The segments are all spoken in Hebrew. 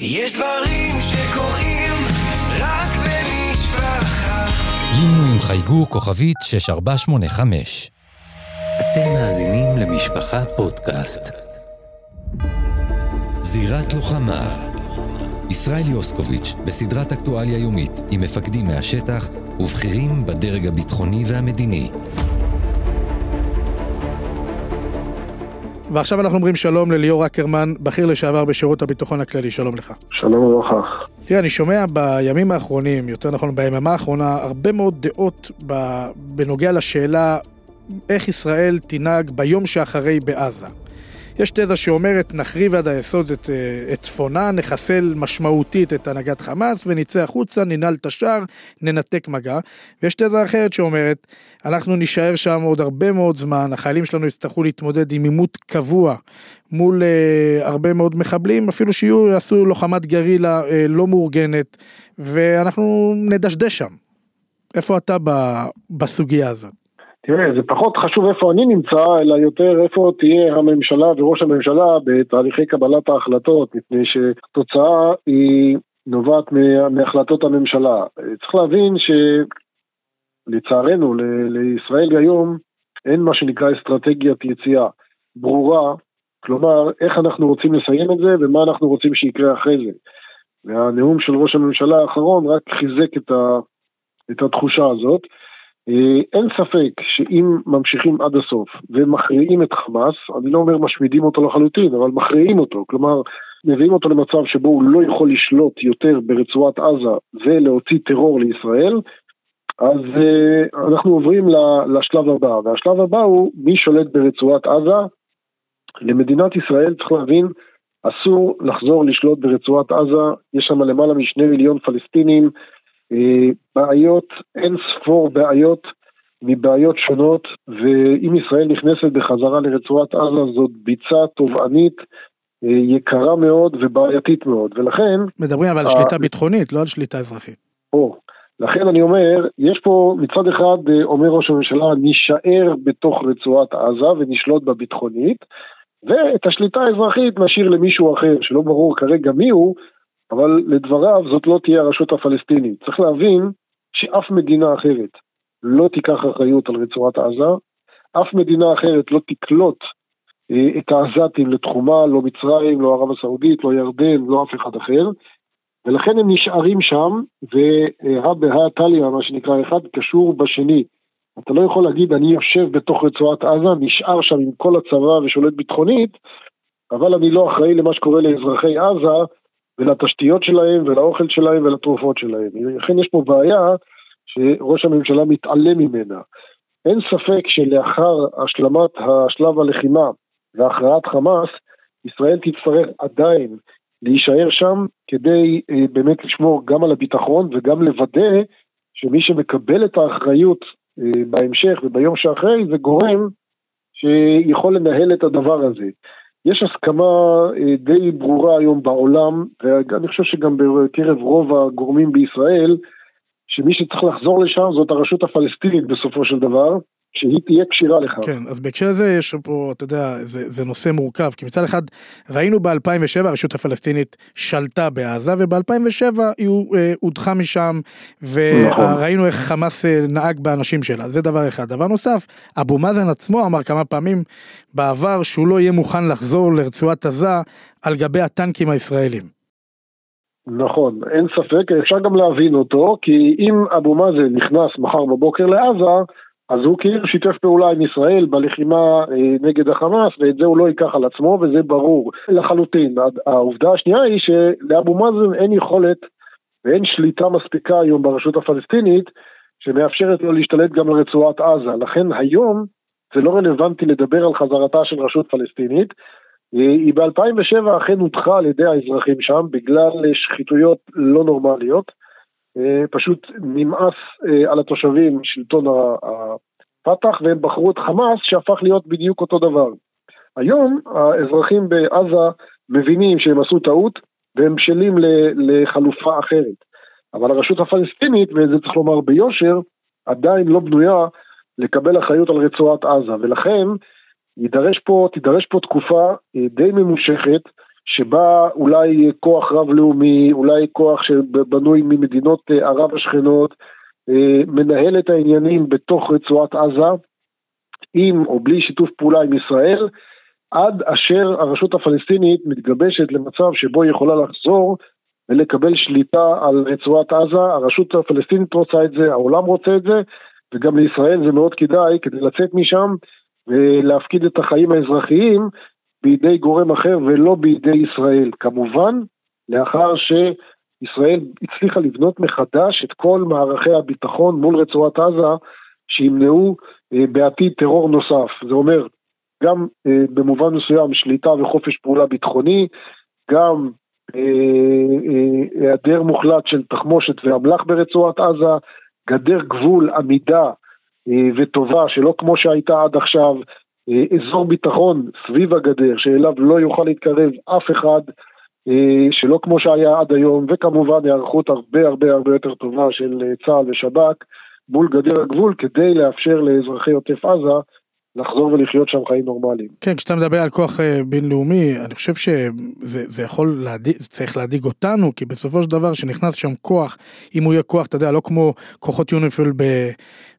יש דברים שקורים רק במשפחה. לימנו עם חייגו כוכבית 6485. אתם מאזינים למשפחה פודקאסט. זירת לוחמה ישראל יוסקוביץ' בסדרת אקטואליה יומית עם מפקדים מהשטח ובכירים בדרג הביטחוני והמדיני. ועכשיו אנחנו אומרים שלום לליאור אקרמן, בכיר לשעבר בשירות הביטחון הכללי, שלום לך. שלום וברכה. תראה, אני שומע בימים האחרונים, יותר נכון ביממה האחרונה, הרבה מאוד דעות בנוגע לשאלה איך ישראל תנהג ביום שאחרי בעזה. יש תזה שאומרת נחריב עד היסוד את, אה, את צפונה, נחסל משמעותית את הנהגת חמאס ונצא החוצה, ננעל את השער, ננתק מגע. ויש תזה אחרת שאומרת, אנחנו נישאר שם עוד הרבה מאוד זמן, החיילים שלנו יצטרכו להתמודד עם עימות קבוע מול uh, הרבה מאוד מחבלים, אפילו שיהיו, יעשו לוחמת גרילה uh, לא מאורגנת, ואנחנו נדשדש שם. איפה אתה בסוגיה הזאת? תראה, זה פחות חשוב איפה אני נמצא, אלא יותר איפה תהיה הממשלה וראש הממשלה בתהליכי קבלת ההחלטות, מפני שהתוצאה היא נובעת מהחלטות הממשלה. צריך להבין שלצערנו, לישראל היום, אין מה שנקרא אסטרטגיית יציאה ברורה, כלומר, איך אנחנו רוצים לסיים את זה ומה אנחנו רוצים שיקרה אחרי זה. והנאום של ראש הממשלה האחרון רק חיזק את, ה, את התחושה הזאת. אה, אין ספק שאם ממשיכים עד הסוף ומכריעים את חמאס, אני לא אומר משמידים אותו לחלוטין, אבל מכריעים אותו, כלומר מביאים אותו למצב שבו הוא לא יכול לשלוט יותר ברצועת עזה ולהוציא טרור לישראל, אז uh, אנחנו עוברים לשלב הבא, והשלב הבא הוא מי שולט ברצועת עזה. למדינת ישראל צריך להבין, אסור לחזור לשלוט ברצועת עזה, יש שם למעלה משני מיליון פלסטינים, בעיות, אין ספור בעיות מבעיות שונות, ואם ישראל נכנסת בחזרה לרצועת עזה זאת ביצה תובענית אה, יקרה מאוד ובעייתית מאוד, ולכן... מדברים אבל על שליטה ביטחונית, לא על שליטה אזרחית. או, לכן אני אומר, יש פה מצד אחד, אה, אומר ראש הממשלה, נישאר בתוך רצועת עזה ונשלוט בה ביטחונית, ואת השליטה האזרחית נשאיר למישהו אחר, שלא ברור כרגע מי הוא, אבל לדבריו זאת לא תהיה הרשות הפלסטינית. צריך להבין שאף מדינה אחרת לא תיקח אחריות על רצועת עזה, אף מדינה אחרת לא תקלוט אה, את העזתים לתחומה, לא מצרים, לא ערב הסעודית, לא ירדן, לא אף אחד אחר, ולכן הם נשארים שם, והא בהא תליא, מה שנקרא, אחד קשור בשני. אתה לא יכול להגיד, אני יושב בתוך רצועת עזה, נשאר שם עם כל הצבא ושולט ביטחונית, אבל אני לא אחראי למה שקורה לאזרחי עזה, ולתשתיות שלהם ולאוכל שלהם ולתרופות שלהם. לכן יש פה בעיה שראש הממשלה מתעלם ממנה. אין ספק שלאחר השלמת השלב הלחימה והכרעת חמאס, ישראל תצטרך עדיין להישאר שם כדי אה, באמת לשמור גם על הביטחון וגם לוודא שמי שמקבל את האחריות אה, בהמשך וביום שאחרי זה גורם שיכול לנהל את הדבר הזה. יש הסכמה אה, די ברורה היום בעולם, ואני חושב שגם בקרב רוב הגורמים בישראל, שמי שצריך לחזור לשם זאת הרשות הפלסטינית בסופו של דבר, שהיא תהיה כשירה לכך. כן, אז בהקשר לזה יש פה, אתה יודע, זה, זה נושא מורכב, כי מצד אחד ראינו ב-2007 הרשות הפלסטינית שלטה בעזה, וב-2007 היא אה, הודחה משם, וראינו נכון. איך חמאס אה, נהג באנשים שלה, זה דבר אחד. דבר נוסף, אבו מאזן עצמו אמר כמה פעמים בעבר שהוא לא יהיה מוכן לחזור לרצועת עזה על גבי הטנקים הישראלים. נכון, אין ספק, אפשר גם להבין אותו, כי אם אבו מאזן נכנס מחר בבוקר לעזה, אז הוא כאילו שיתף פעולה עם ישראל בלחימה אה, נגד החמאס, ואת זה הוא לא ייקח על עצמו, וזה ברור לחלוטין. העובדה השנייה היא שלאבו מאזן אין יכולת ואין שליטה מספיקה היום ברשות הפלסטינית, שמאפשרת לו להשתלט גם על רצועת עזה. לכן היום זה לא רלוונטי לדבר על חזרתה של רשות פלסטינית. אה, היא ב-2007 אכן הודחה על ידי האזרחים שם בגלל שחיתויות לא נורמליות. אה, פשוט נמאס אה, על התושבים שלטון הפת"ח והם בחרו את חמאס שהפך להיות בדיוק אותו דבר. היום האזרחים בעזה מבינים שהם עשו טעות והם בשלים לחלופה אחרת. אבל הרשות הפלסטינית, ואת זה צריך לומר ביושר, עדיין לא בנויה לקבל אחריות על רצועת עזה, ולכן יידרש פה, תידרש פה תקופה אה, די ממושכת שבה אולי כוח רב-לאומי, אולי כוח שבנוי ממדינות אה, ערב השכנות, אה, מנהל את העניינים בתוך רצועת עזה, עם או בלי שיתוף פעולה עם ישראל, עד אשר הרשות הפלסטינית מתגבשת למצב שבו היא יכולה לחזור ולקבל שליטה על רצועת עזה, הרשות הפלסטינית רוצה את זה, העולם רוצה את זה, וגם לישראל זה מאוד כדאי כדי לצאת משם ולהפקיד את החיים האזרחיים בידי גורם אחר ולא בידי ישראל. כמובן, לאחר שישראל הצליחה לבנות מחדש את כל מערכי הביטחון מול רצועת עזה, שימנעו אה, בעתיד טרור נוסף. זה אומר, גם אה, במובן מסוים שליטה וחופש פעולה ביטחוני, גם אה, היעדר מוחלט של תחמושת ואמל"ח ברצועת עזה, גדר גבול עמידה וטובה, שלא כמו שהייתה עד עכשיו, אזור ביטחון סביב הגדר שאליו לא יוכל להתקרב אף אחד, שלא כמו שהיה עד היום, וכמובן היערכות הרבה הרבה הרבה יותר טובה של צה"ל ושב"כ מול גדר הגבול כדי לאפשר לאזרחי עוטף עזה לחזור ולחיות שם חיים נורמליים. כן, כשאתה מדבר על כוח אה, בינלאומי, אני חושב שזה יכול להדיג, צריך להדאיג אותנו, כי בסופו של דבר שנכנס שם כוח, אם הוא יהיה כוח, אתה יודע, לא כמו כוחות יוניפיל ב,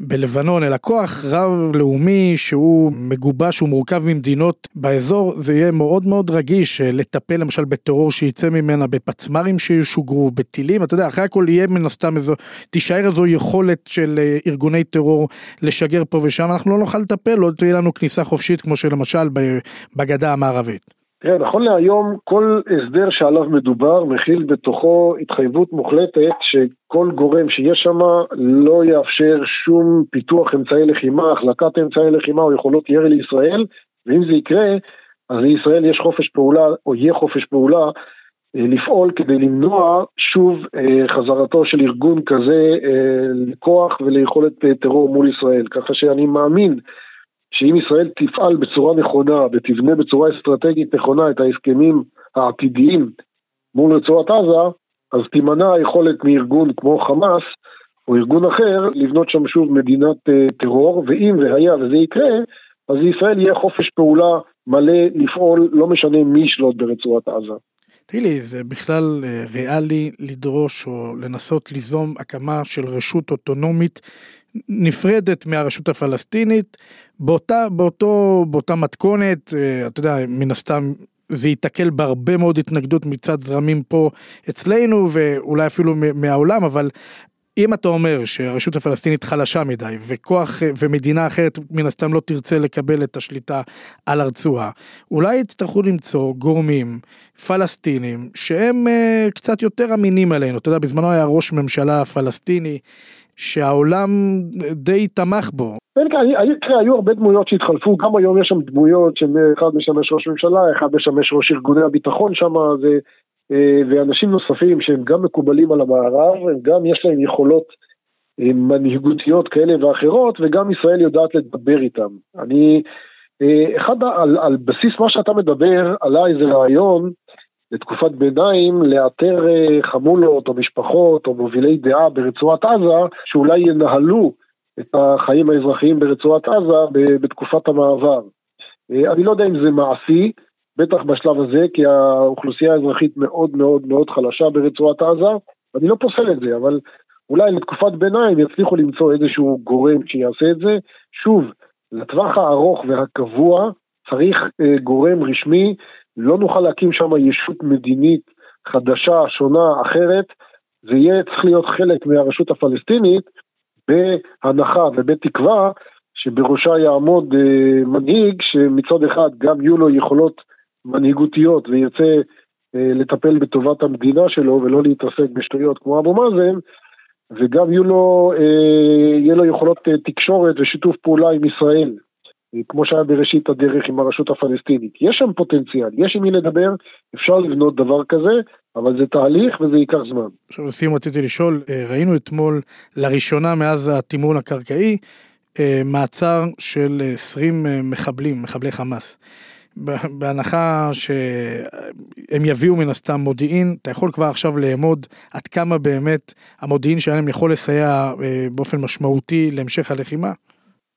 בלבנון, אלא כוח רב-לאומי שהוא מגובש, הוא מורכב ממדינות באזור, זה יהיה מאוד מאוד רגיש אה, לטפל למשל בטרור שייצא ממנה, בפצמ"רים שישוגרו, בטילים, אתה יודע, אחרי הכל יהיה מן הסתם איזו, תישאר איזו יכולת של אה, ארגוני טרור לשגר פה ושם, אנחנו לא נוכל לטפל, לא תהיה לנו כניסה חופשית כמו שלמשל בגדה המערבית. תראה, נכון להיום כל הסדר שעליו מדובר מכיל בתוכו התחייבות מוחלטת שכל גורם שיש שם לא יאפשר שום פיתוח אמצעי לחימה, החלקת אמצעי לחימה או יכולות ירי לישראל, ואם זה יקרה, אז לישראל יש חופש פעולה, או יהיה חופש פעולה, אה, לפעול כדי למנוע שוב אה, חזרתו של ארגון כזה אה, לכוח וליכולת טרור מול ישראל. ככה שאני מאמין שאם ישראל תפעל בצורה נכונה ותבנה בצורה אסטרטגית נכונה את ההסכמים העתידיים מול רצועת עזה, אז תימנע היכולת מארגון כמו חמאס או ארגון אחר לבנות שם שוב מדינת uh, טרור, ואם והיה וזה יקרה, אז לישראל יהיה חופש פעולה מלא לפעול, לא משנה מי ישלוט ברצועת עזה. תראי לי, זה בכלל אה, ריאלי לדרוש או לנסות ליזום הקמה של רשות אוטונומית נפרדת מהרשות הפלסטינית, באותה, באותו, באותה מתכונת, אה, אתה יודע, מן הסתם זה ייתקל בהרבה מאוד התנגדות מצד זרמים פה אצלנו ואולי אפילו מהעולם, אבל אם אתה אומר שהרשות הפלסטינית חלשה מדי וכוח ומדינה אחרת מן הסתם לא תרצה לקבל את השליטה על הרצועה, אולי יצטרכו למצוא גורמים פלסטינים שהם uh, קצת יותר אמינים עלינו. אתה יודע, בזמנו היה ראש ממשלה פלסטיני שהעולם די תמך בו. תראה, היו הרבה דמויות שהתחלפו, גם היום יש שם דמויות שאחד משמש ראש ממשלה, אחד משמש ראש ארגוני הביטחון שם, זה, אה, ואנשים נוספים שהם גם מקובלים על המערב, גם יש להם יכולות אה, מנהיגותיות כאלה ואחרות, וגם ישראל יודעת לדבר איתם. אני, אה, אחד, על, על בסיס מה שאתה מדבר, עלה איזה רעיון, לתקופת ביניים לאתר אה, חמולות או משפחות או מובילי דעה ברצועת עזה שאולי ינהלו את החיים האזרחיים ברצועת עזה בתקופת המעבר. אה, אני לא יודע אם זה מעשי, בטח בשלב הזה, כי האוכלוסייה האזרחית מאוד מאוד מאוד חלשה ברצועת עזה, אני לא פוסל את זה, אבל אולי לתקופת ביניים יצליחו למצוא איזשהו גורם שיעשה את זה. שוב, לטווח הארוך והקבוע צריך אה, גורם רשמי לא נוכל להקים שם ישות מדינית חדשה, שונה, אחרת, זה יהיה צריך להיות חלק מהרשות הפלסטינית בהנחה ובתקווה שבראשה יעמוד אה, מנהיג שמצד אחד גם יהיו לו יכולות מנהיגותיות וירצה אה, לטפל בטובת המדינה שלו ולא להתעסק בשטויות כמו אבו מאזן, וגם יהיו לו, אה, יהיה לו יכולות אה, תקשורת ושיתוף פעולה עם ישראל. כמו שהיה בראשית הדרך עם הרשות הפלסטינית. יש שם פוטנציאל, יש עם מי לדבר, אפשר לבנות דבר כזה, אבל זה תהליך וזה ייקח זמן. עכשיו לסיום רציתי לשאול, אה, ראינו אתמול לראשונה מאז התמרון הקרקעי, אה, מעצר של 20 אה, מחבלים, מחבלי חמאס. בהנחה שהם יביאו מן הסתם מודיעין, אתה יכול כבר עכשיו לאמוד עד כמה באמת המודיעין שלהם יכול לסייע באופן משמעותי להמשך הלחימה?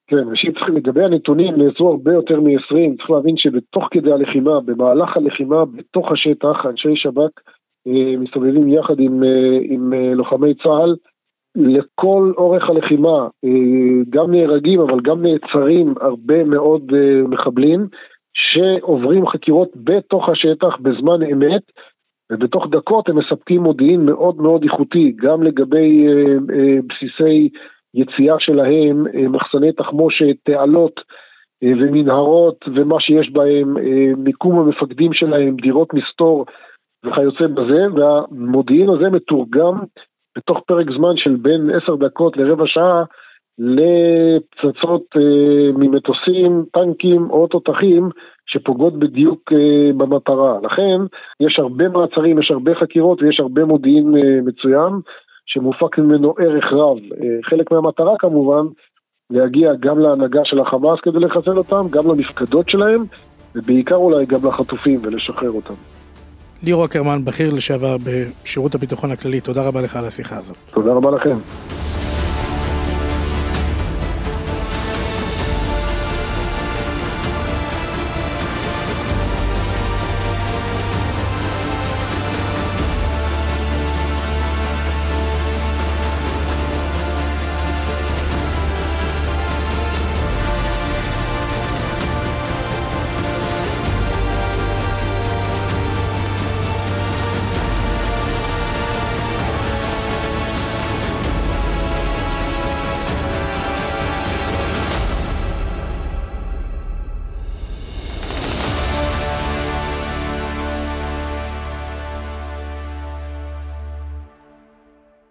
כן, ראשית צריך לגבי הנתונים נעצרו הרבה יותר מ-20, צריך להבין שבתוך כדי הלחימה, במהלך הלחימה, בתוך השטח, אנשי שב"כ אה, מסתובבים יחד עם, אה, עם אה, לוחמי צה"ל. לכל אורך הלחימה, גם נהרגים אבל גם נעצרים הרבה מאוד מחבלים שעוברים חקירות בתוך השטח בזמן אמת ובתוך דקות הם מספקים מודיעין מאוד מאוד איכותי גם לגבי בסיסי יציאה שלהם, אה, מחסני תחמושת, תעלות אה, ומנהרות ומה שיש בהם, אה, מיקום המפקדים שלהם, דירות מסתור וכיוצא בזה, והמודיעין הזה מתורגם בתוך פרק זמן של בין עשר דקות לרבע שעה לפצצות ממטוסים, טנקים או תותחים שפוגעות בדיוק במטרה. לכן יש הרבה מעצרים, יש הרבה חקירות ויש הרבה מודיעין מצוין. שמופק ממנו ערך רב. אה, חלק מהמטרה כמובן, להגיע גם להנהגה של החמאס כדי לחסל אותם, גם למפקדות שלהם, ובעיקר אולי גם לחטופים ולשחרר אותם. ליאור אקרמן, בכיר לשעבר בשירות הביטחון הכללי, תודה רבה לך על השיחה הזאת. תודה רבה לכם.